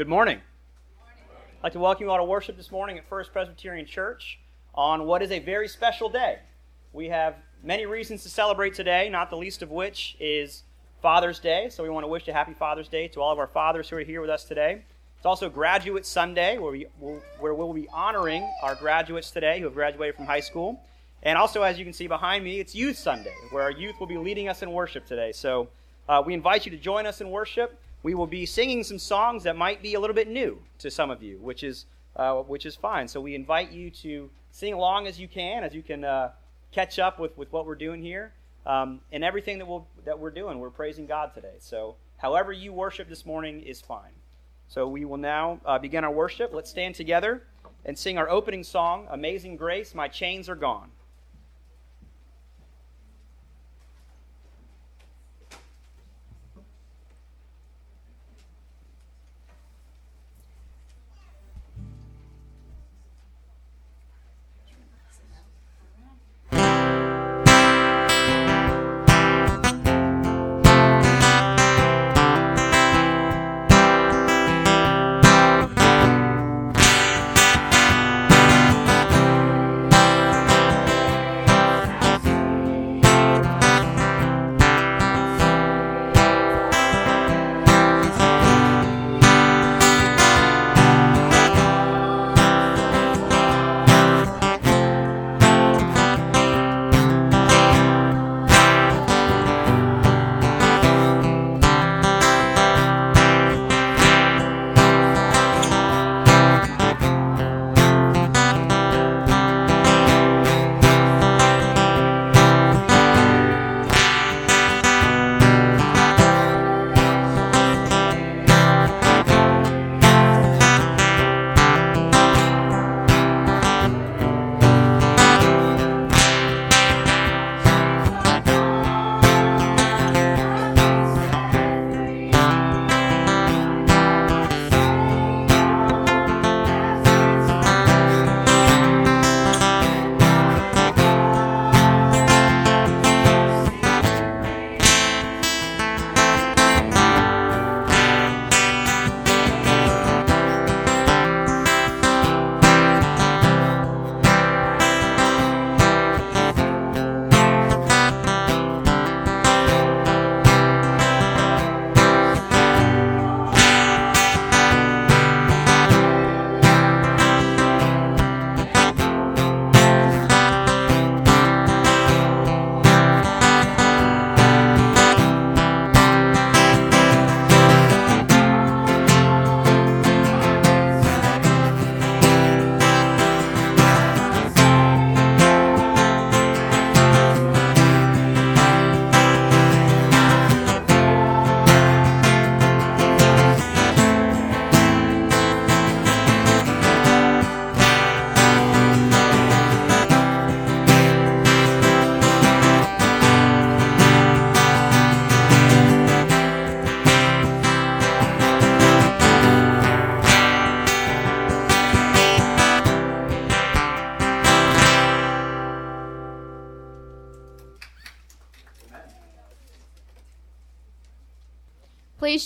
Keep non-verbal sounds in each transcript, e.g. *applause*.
Good morning. I'd like to welcome you all to worship this morning at First Presbyterian Church on what is a very special day. We have many reasons to celebrate today, not the least of which is Father's Day. So we want to wish a happy Father's Day to all of our fathers who are here with us today. It's also Graduate Sunday, where, we where we'll be honoring our graduates today who have graduated from high school. And also, as you can see behind me, it's Youth Sunday, where our youth will be leading us in worship today. So uh, we invite you to join us in worship. We will be singing some songs that might be a little bit new to some of you, which is, uh, which is fine. So we invite you to sing along as you can, as you can uh, catch up with, with what we're doing here. Um, and everything that, we'll, that we're doing, we're praising God today. So however you worship this morning is fine. So we will now uh, begin our worship. Let's stand together and sing our opening song, Amazing Grace, My Chains Are Gone.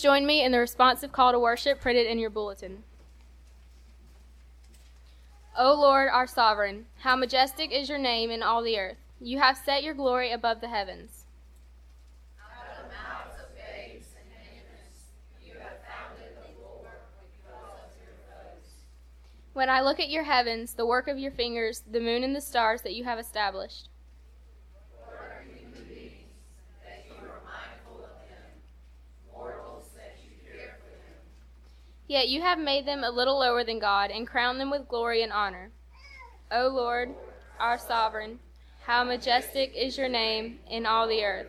Join me in the responsive call to worship printed in your bulletin. O Lord, our sovereign, how majestic is your name in all the earth. You have set your glory above the heavens. When I look at your heavens, the work of your fingers, the moon and the stars that you have established. Yet you have made them a little lower than God and crowned them with glory and honor. O Lord, our sovereign, how majestic is your name in all the earth.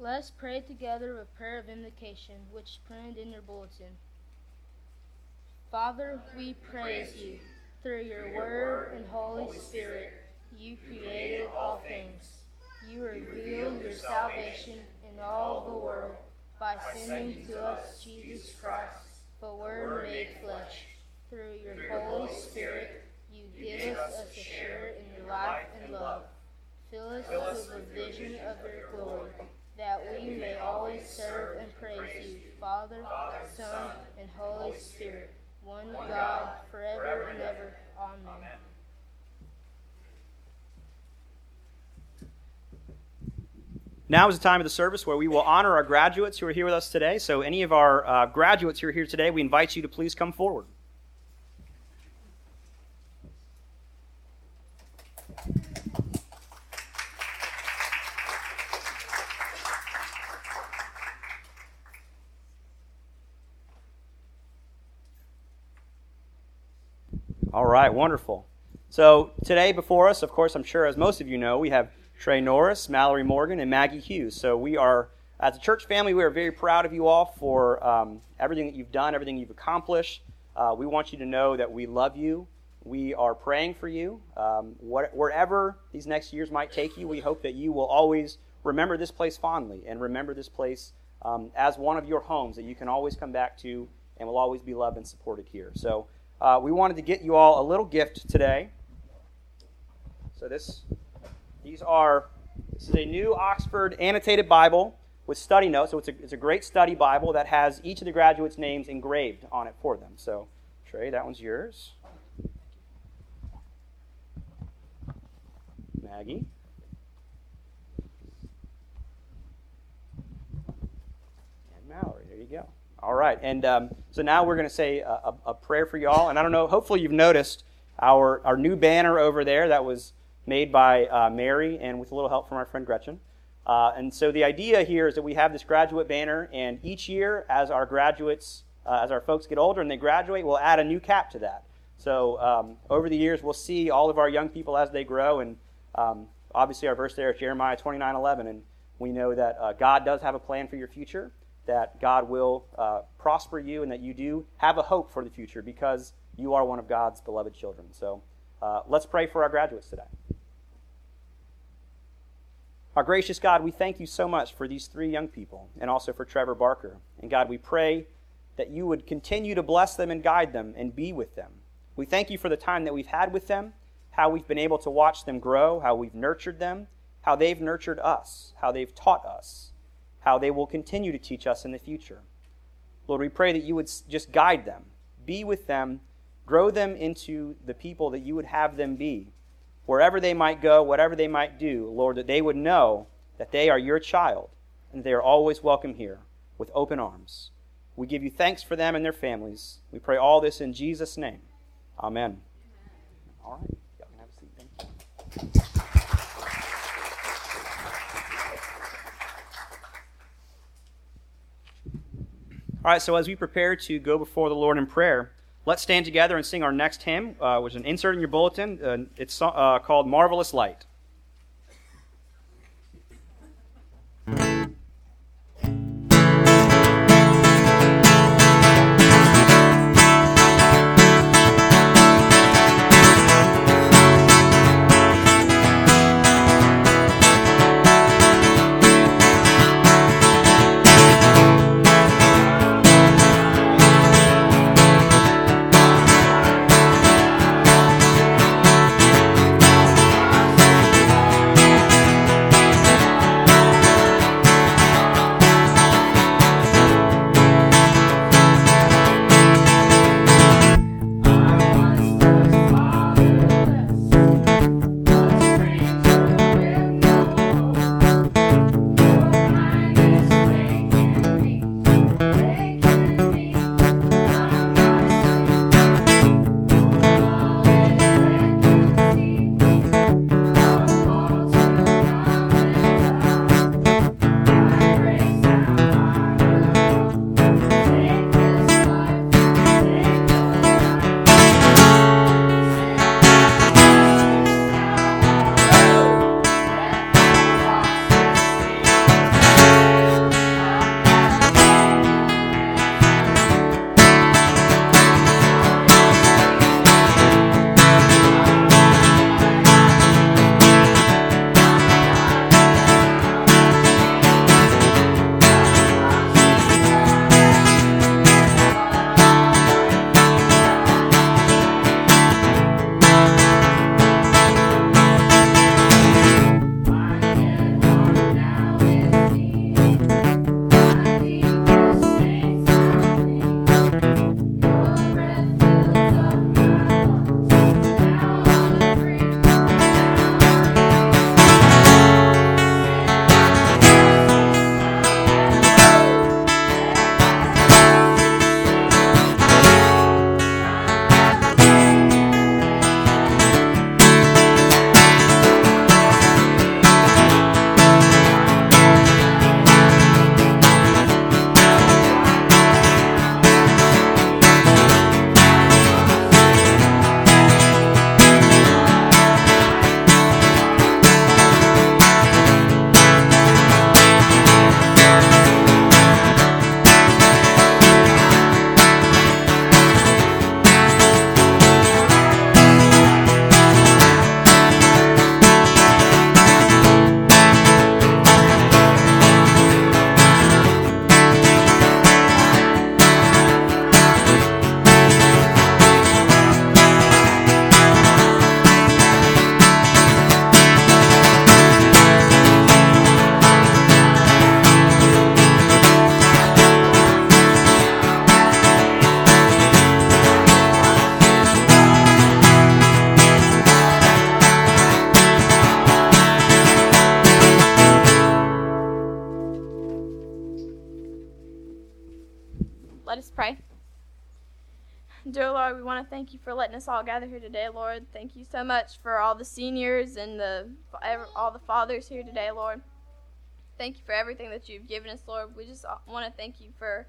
Let us pray together a prayer of invocation, which is printed in your bulletin. Father, we praise you through your word and Holy Spirit you created all things. You revealed your salvation in all the world by sending to us Jesus Christ, the Word made flesh. Through your Holy Spirit, you give us a share in your life and love. Fill us with the vision of your glory, that we may always serve and praise you, Father, Son, and Holy Spirit, one God, forever and ever. Amen. Now is the time of the service where we will honor our graduates who are here with us today. So, any of our uh, graduates who are here today, we invite you to please come forward. All right, wonderful. So, today before us, of course, I'm sure as most of you know, we have Trey Norris, Mallory Morgan, and Maggie Hughes. So we are, as a church family, we are very proud of you all for um, everything that you've done, everything you've accomplished. Uh, we want you to know that we love you. We are praying for you. Um, what, wherever these next years might take you, we hope that you will always remember this place fondly and remember this place um, as one of your homes that you can always come back to and will always be loved and supported here. So uh, we wanted to get you all a little gift today. So this these are, this is a new Oxford annotated Bible with study notes. So it's a, it's a great study Bible that has each of the graduates' names engraved on it for them. So, Trey, that one's yours. Maggie. And Mallory. There you go. All right. And um, so now we're going to say a, a, a prayer for y'all. And I don't know, hopefully you've noticed our, our new banner over there that was made by uh, Mary and with a little help from our friend Gretchen. Uh, and so the idea here is that we have this graduate banner, and each year, as our graduates, uh, as our folks get older and they graduate, we'll add a new cap to that. So um, over the years, we'll see all of our young people as they grow, and um, obviously our verse there is Jeremiah 29:11, and we know that uh, God does have a plan for your future, that God will uh, prosper you, and that you do have a hope for the future because you are one of God's beloved children. So uh, let's pray for our graduates today. Our gracious God, we thank you so much for these three young people and also for Trevor Barker. And God, we pray that you would continue to bless them and guide them and be with them. We thank you for the time that we've had with them, how we've been able to watch them grow, how we've nurtured them, how they've nurtured us, how they've taught us, how they will continue to teach us in the future. Lord, we pray that you would just guide them, be with them, grow them into the people that you would have them be wherever they might go, whatever they might do, Lord, that they would know that they are your child and they are always welcome here with open arms. We give you thanks for them and their families. We pray all this in Jesus' name. Amen. All right. Y'all can have a seat. Thank you. All right, so as we prepare to go before the Lord in prayer, Let's stand together and sing our next hymn, uh, which is an insert in your bulletin. Uh, it's uh, called Marvelous Light. Us all gather here today, Lord. Thank you so much for all the seniors and the all the fathers here today, Lord. Thank you for everything that you've given us, Lord. We just want to thank you for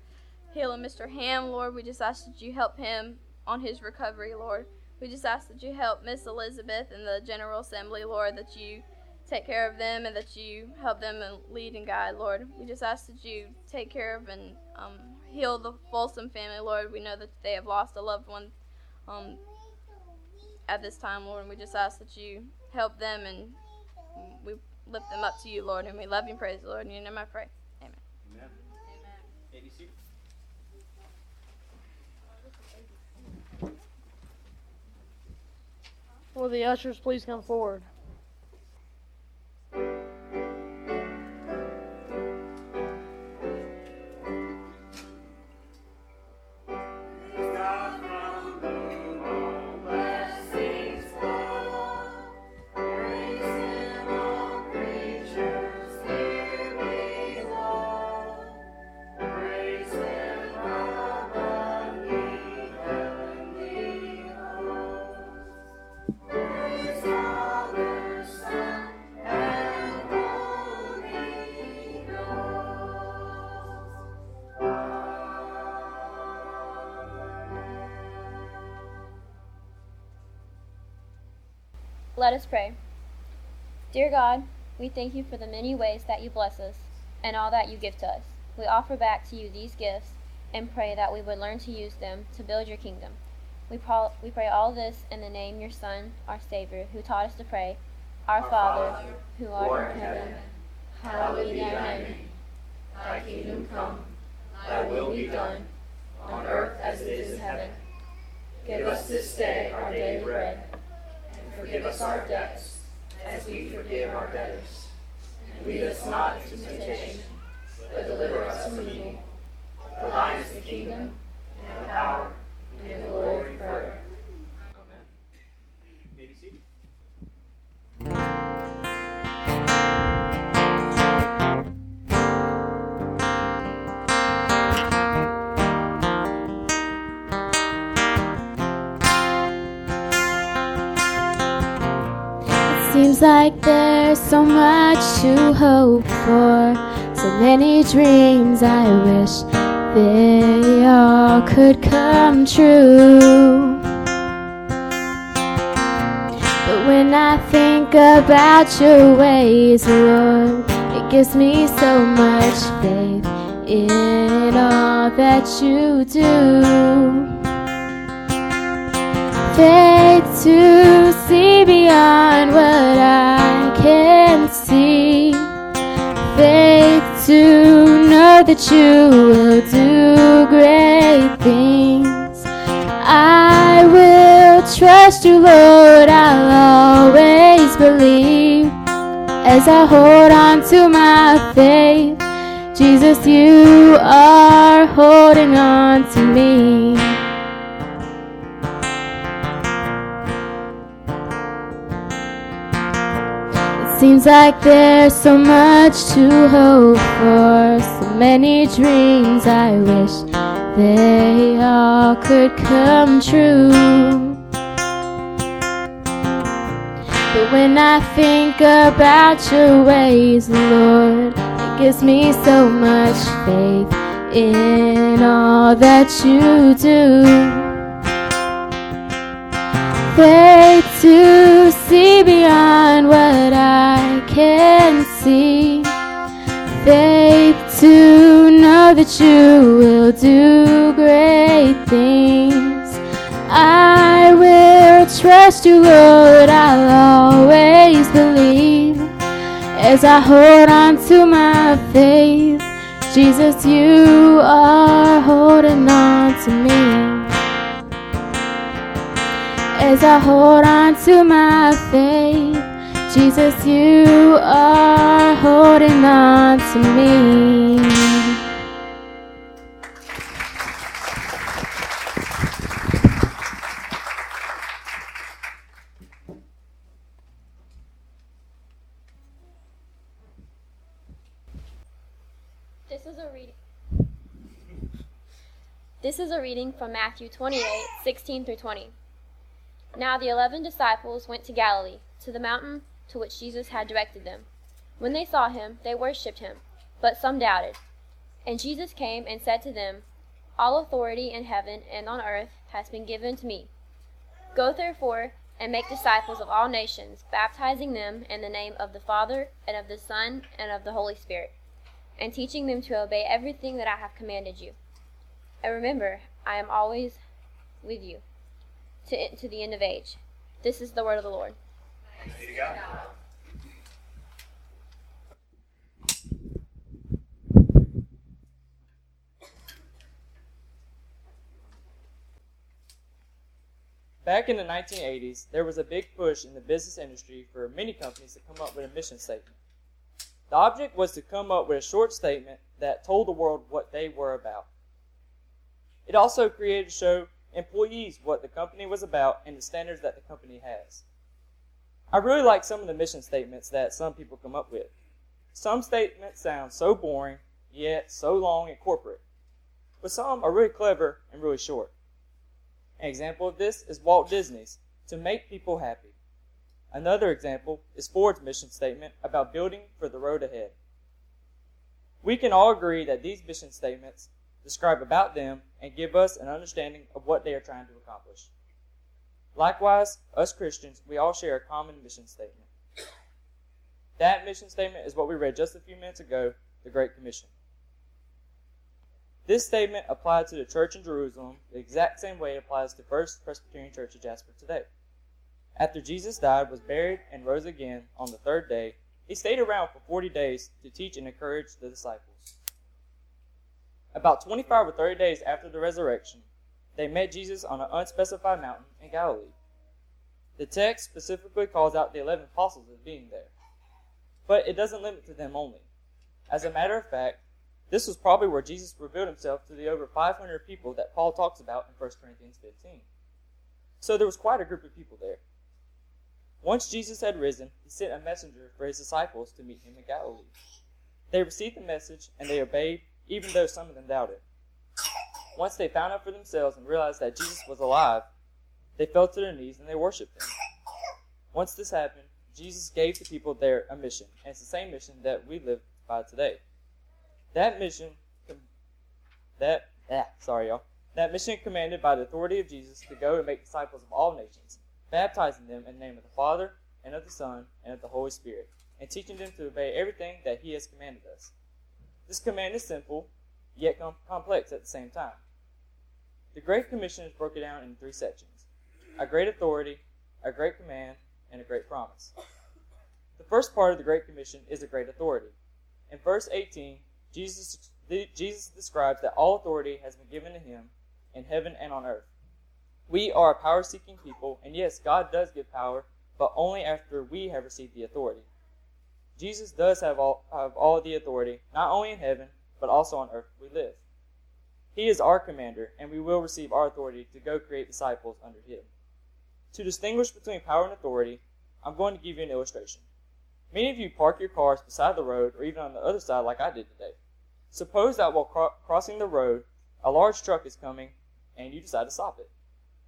healing Mr. Ham, Lord. We just ask that you help him on his recovery, Lord. We just ask that you help Miss Elizabeth and the General Assembly, Lord, that you take care of them and that you help them and lead and guide, Lord. We just ask that you take care of and um, heal the Folsom family, Lord. We know that they have lost a loved one um, at this time, Lord, and we just ask that you help them and we lift them up to you, Lord, and we love you and praise the Lord. In your name I pray. Amen. Amen. Amen. ABC. Will the ushers please come forward? Let us pray. Dear God, we thank you for the many ways that you bless us and all that you give to us. We offer back to you these gifts and pray that we would learn to use them to build your kingdom. We, pro- we pray all this in the name of your Son, our Savior, who taught us to pray, Our, our Father, Father, who art in heaven, hallowed be thy name. Thy kingdom come, thy will be done, on earth as it is in heaven. Give us this day our daily bread our debts, as we forgive our debtors. And lead us not into temptation, Seems like there's so much to hope for, so many dreams I wish they all could come true. But when I think about your ways, Lord, it gives me so much faith in all that you do faith to see beyond what that you will do great things. I will trust you, Lord. I'll always believe as I hold on to my faith. Jesus, you are holding on to me. Seems like there's so much to hope for, so many dreams I wish they all could come true. But when I think about your ways, Lord, it gives me so much faith in all that you do faith to see beyond that you will do great things. I will trust you, Lord. I'll always believe as I hold on to my faith. Jesus, you are holding on to me as I hold on to my faith. Jesus, you are holding on to me. This is a reading. From Matthew 28 16 through 20. Now the eleven disciples went to Galilee, to the mountain to which Jesus had directed them. When they saw him, they worshipped him, but some doubted. And Jesus came and said to them, All authority in heaven and on earth has been given to me. Go therefore and make disciples of all nations, baptizing them in the name of the Father, and of the Son, and of the Holy Spirit, and teaching them to obey everything that I have commanded you. And remember, I am always with you to, to the end of age. This is the word of the Lord. Back in the 1980s, there was a big push in the business industry for many companies to come up with a mission statement. The object was to come up with a short statement that told the world what they were about. It also created to show employees what the company was about and the standards that the company has. I really like some of the mission statements that some people come up with. Some statements sound so boring, yet so long and corporate. But some are really clever and really short. An example of this is Walt Disney's, to make people happy. Another example is Ford's mission statement about building for the road ahead. We can all agree that these mission statements describe about them, and give us an understanding of what they are trying to accomplish. Likewise, us Christians, we all share a common mission statement. That mission statement is what we read just a few minutes ago, the Great Commission. This statement applied to the church in Jerusalem the exact same way it applies to First Presbyterian Church of Jasper today. After Jesus died, was buried, and rose again on the third day, he stayed around for 40 days to teach and encourage the disciples. About 25 or 30 days after the resurrection, they met Jesus on an unspecified mountain in Galilee. The text specifically calls out the 11 apostles as being there. But it doesn't limit to them only. As a matter of fact, this was probably where Jesus revealed himself to the over 500 people that Paul talks about in 1 Corinthians 15. So there was quite a group of people there. Once Jesus had risen, he sent a messenger for his disciples to meet him in Galilee. They received the message and they obeyed even though some of them doubted. Once they found out for themselves and realized that Jesus was alive, they fell to their knees and they worshiped him. Once this happened, Jesus gave the people there a mission, and it's the same mission that we live by today. That mission, that ah, sorry y'all, that mission commanded by the authority of Jesus to go and make disciples of all nations, baptizing them in the name of the Father and of the Son and of the Holy Spirit, and teaching them to obey everything that He has commanded us. This command is simple, yet com- complex at the same time. The Great Commission is broken down in three sections a great authority, a great command, and a great promise. The first part of the Great Commission is a great authority. In verse 18, Jesus, Jesus describes that all authority has been given to him in heaven and on earth. We are a power seeking people, and yes, God does give power, but only after we have received the authority. Jesus does have all, have all the authority, not only in heaven, but also on earth we live. He is our commander, and we will receive our authority to go create disciples under him. To distinguish between power and authority, I'm going to give you an illustration. Many of you park your cars beside the road or even on the other side like I did today. Suppose that while cro- crossing the road, a large truck is coming and you decide to stop it.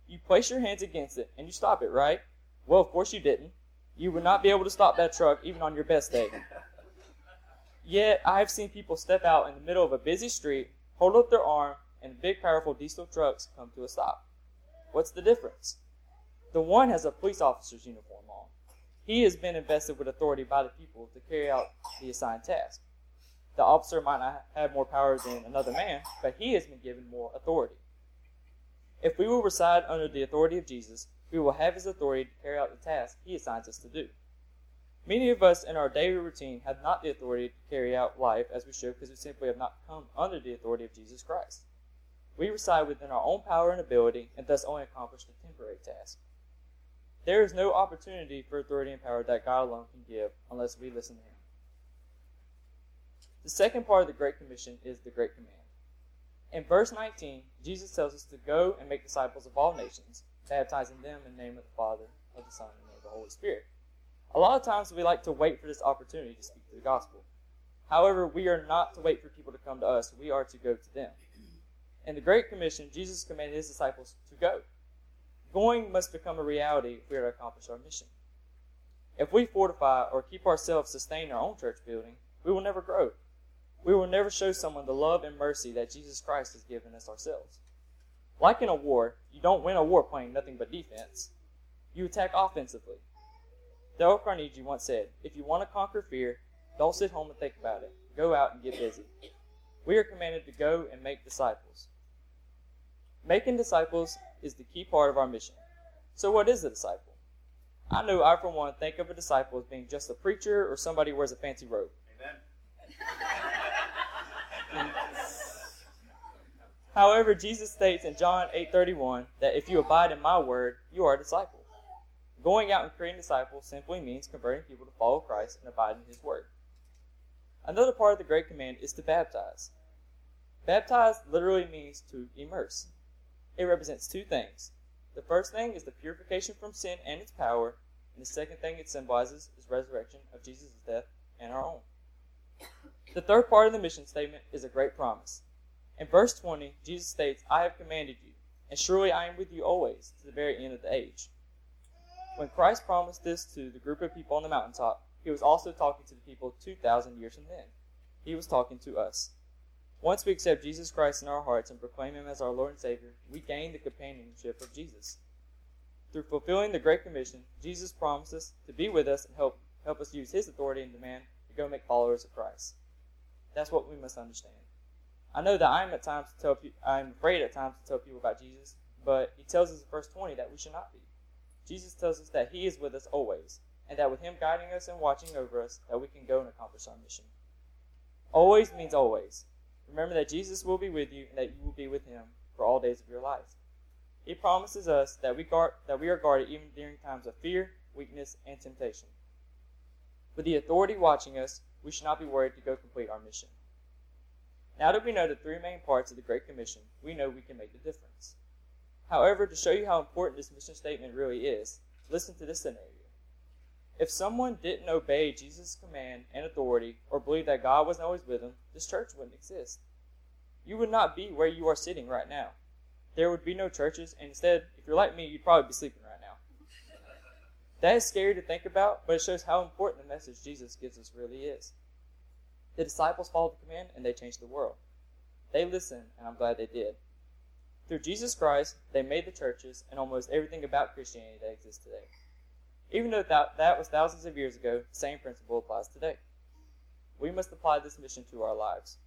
You place your hands against it and you stop it, right? Well, of course you didn't you would not be able to stop that truck even on your best day. *laughs* Yet, I have seen people step out in the middle of a busy street, hold up their arm, and big, powerful diesel trucks come to a stop. What's the difference? The one has a police officer's uniform on. He has been invested with authority by the people to carry out the assigned task. The officer might not have more power than another man, but he has been given more authority. If we will reside under the authority of Jesus, we will have his authority to carry out the task he assigns us to do. Many of us in our daily routine have not the authority to carry out life as we should because we simply have not come under the authority of Jesus Christ. We reside within our own power and ability and thus only accomplish the temporary task. There is no opportunity for authority and power that God alone can give unless we listen to Him. The second part of the Great Commission is the Great Command. In verse 19, Jesus tells us to go and make disciples of all nations, baptizing them in the name of the Father, of the Son, and of the Holy Spirit. A lot of times we like to wait for this opportunity to speak to the gospel. However, we are not to wait for people to come to us, we are to go to them. In the Great Commission, Jesus commanded his disciples to go. Going must become a reality if we are to accomplish our mission. If we fortify or keep ourselves sustained in our own church building, we will never grow. We will never show someone the love and mercy that Jesus Christ has given us ourselves. Like in a war, you don't win a war playing nothing but defense. You attack offensively. Dale Carnegie once said, If you want to conquer fear, don't sit home and think about it. Go out and get busy. We are commanded to go and make disciples. Making disciples is the key part of our mission. So, what is a disciple? I know I, for one, think of a disciple as being just a preacher or somebody who wears a fancy robe. Amen. However, Jesus states in John 8:31 that if you abide in my word, you are a disciple. Going out and creating disciples simply means converting people to follow Christ and abide in his word. Another part of the Great Command is to baptize. Baptize literally means to immerse. It represents two things. The first thing is the purification from sin and its power, and the second thing it symbolizes is resurrection of Jesus' death and our own. The third part of the mission statement is a great promise. In verse 20, Jesus states, I have commanded you, and surely I am with you always, to the very end of the age. When Christ promised this to the group of people on the mountaintop, he was also talking to the people 2,000 years from then. He was talking to us. Once we accept Jesus Christ in our hearts and proclaim him as our Lord and Savior, we gain the companionship of Jesus. Through fulfilling the Great Commission, Jesus promises to be with us and help, help us use his authority and demand to go make followers of Christ. That's what we must understand. I know that I'm at times to tell I'm afraid at times to tell people about Jesus, but he tells us in verse 20 that we should not be. Jesus tells us that he is with us always, and that with him guiding us and watching over us, that we can go and accomplish our mission. Always means always. Remember that Jesus will be with you and that you will be with him for all days of your life. He promises us that we, guard, that we are guarded even during times of fear, weakness, and temptation. With the authority watching us, we should not be worried to go complete our mission. Now that we know the three main parts of the Great Commission, we know we can make the difference. However, to show you how important this mission statement really is, listen to this scenario. If someone didn't obey Jesus' command and authority, or believe that God wasn't always with them, this church wouldn't exist. You would not be where you are sitting right now. There would be no churches, and instead, if you're like me, you'd probably be sleeping right now. That is scary to think about, but it shows how important the message Jesus gives us really is. The disciples followed the command, and they changed the world. They listened, and I'm glad they did. Through Jesus Christ, they made the churches and almost everything about Christianity that exists today. Even though that, that was thousands of years ago, the same principle applies today. We must apply this mission to our lives.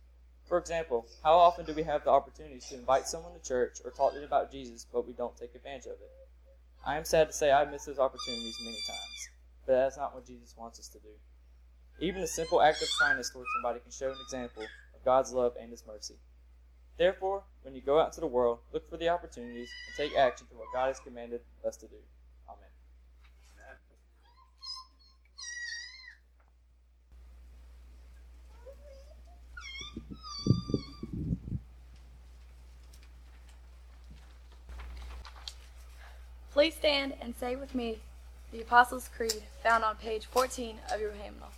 For example, how often do we have the opportunities to invite someone to church or talk to them about Jesus, but we don't take advantage of it? I am sad to say I've missed those opportunities many times, but that's not what Jesus wants us to do. Even a simple act of kindness towards somebody can show an example of God's love and His mercy. Therefore, when you go out into the world, look for the opportunities and take action to what God has commanded us to do. Amen. Please stand and say with me the Apostles' Creed found on page 14 of your hymnal.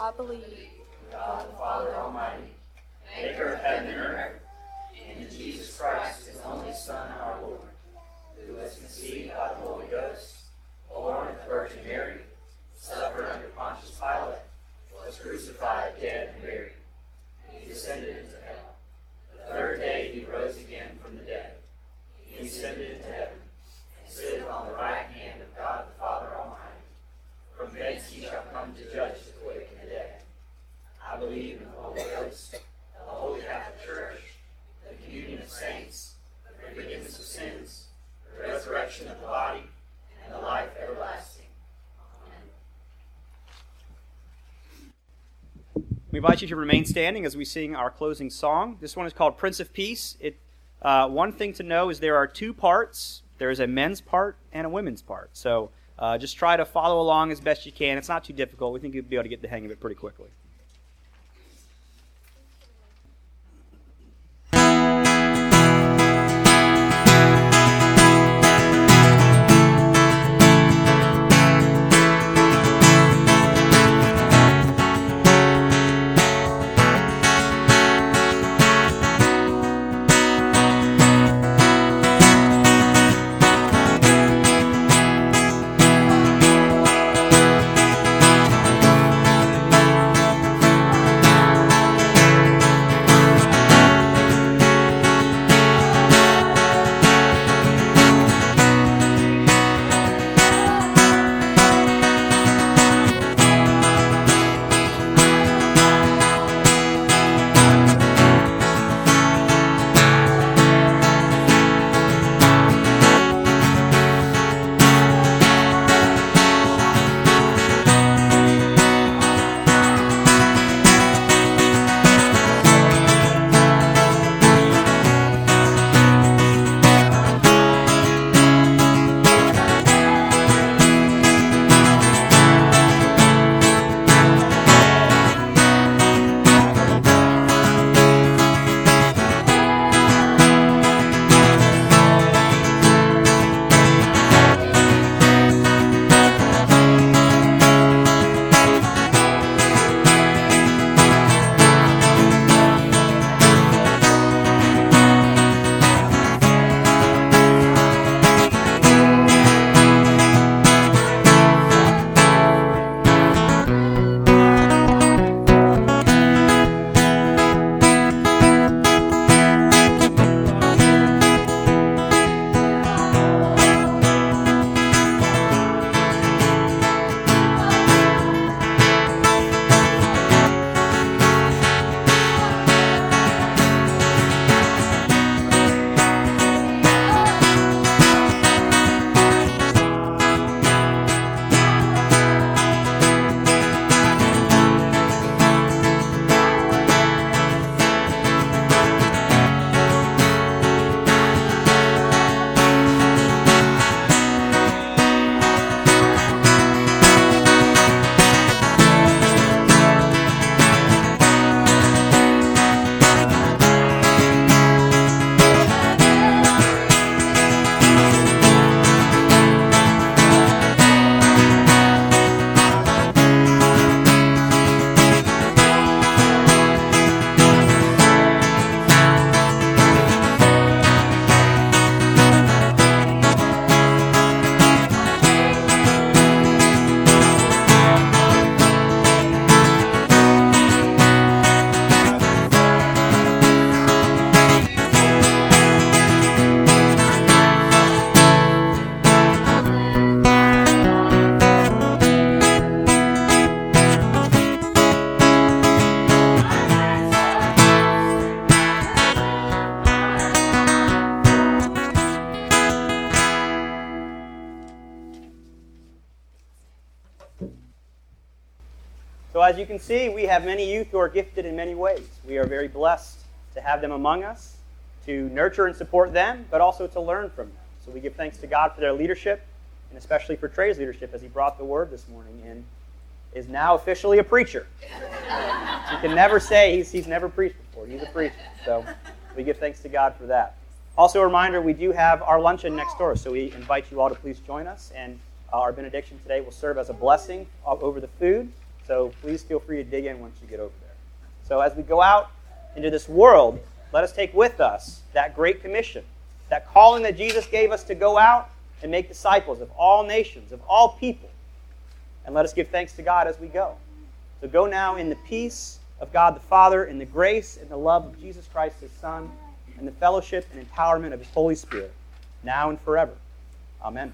I believe God the Father Almighty, maker of heaven and earth, and in Jesus Christ, his only Son, our Lord, who was conceived by the Holy Ghost, born of the Virgin Mary, suffered under Pontius Pilate, was crucified, dead, and buried. He descended into hell. The third day he rose again from the dead. He ascended into heaven, and sitteth on the right hand of God the Father Almighty. From thence he shall come to judge the quick and the dead. I believe in the Holy Ghost, the Holy Catholic Church, the communion of saints, the forgiveness of sins, the resurrection of the body, and the life everlasting. We invite you to remain standing as we sing our closing song. This one is called Prince of Peace. It, uh, one thing to know is there are two parts. There is a men's part and a women's part. So uh, just try to follow along as best you can. It's not too difficult. We think you'll be able to get the hang of it pretty quickly. As you can see, we have many youth who are gifted in many ways. We are very blessed to have them among us, to nurture and support them, but also to learn from them. So we give thanks to God for their leadership, and especially for Trey's leadership as he brought the word this morning and is now officially a preacher. you can never say he's, he's never preached before. He's a preacher. So we give thanks to God for that. Also, a reminder we do have our luncheon next door, so we invite you all to please join us. And uh, our benediction today will serve as a blessing over the food. So please feel free to dig in once you get over there. So as we go out into this world, let us take with us that great commission, that calling that Jesus gave us to go out and make disciples of all nations, of all people. And let us give thanks to God as we go. So go now in the peace of God the Father, in the grace and the love of Jesus Christ, his Son, and the fellowship and empowerment of his Holy Spirit, now and forever. Amen.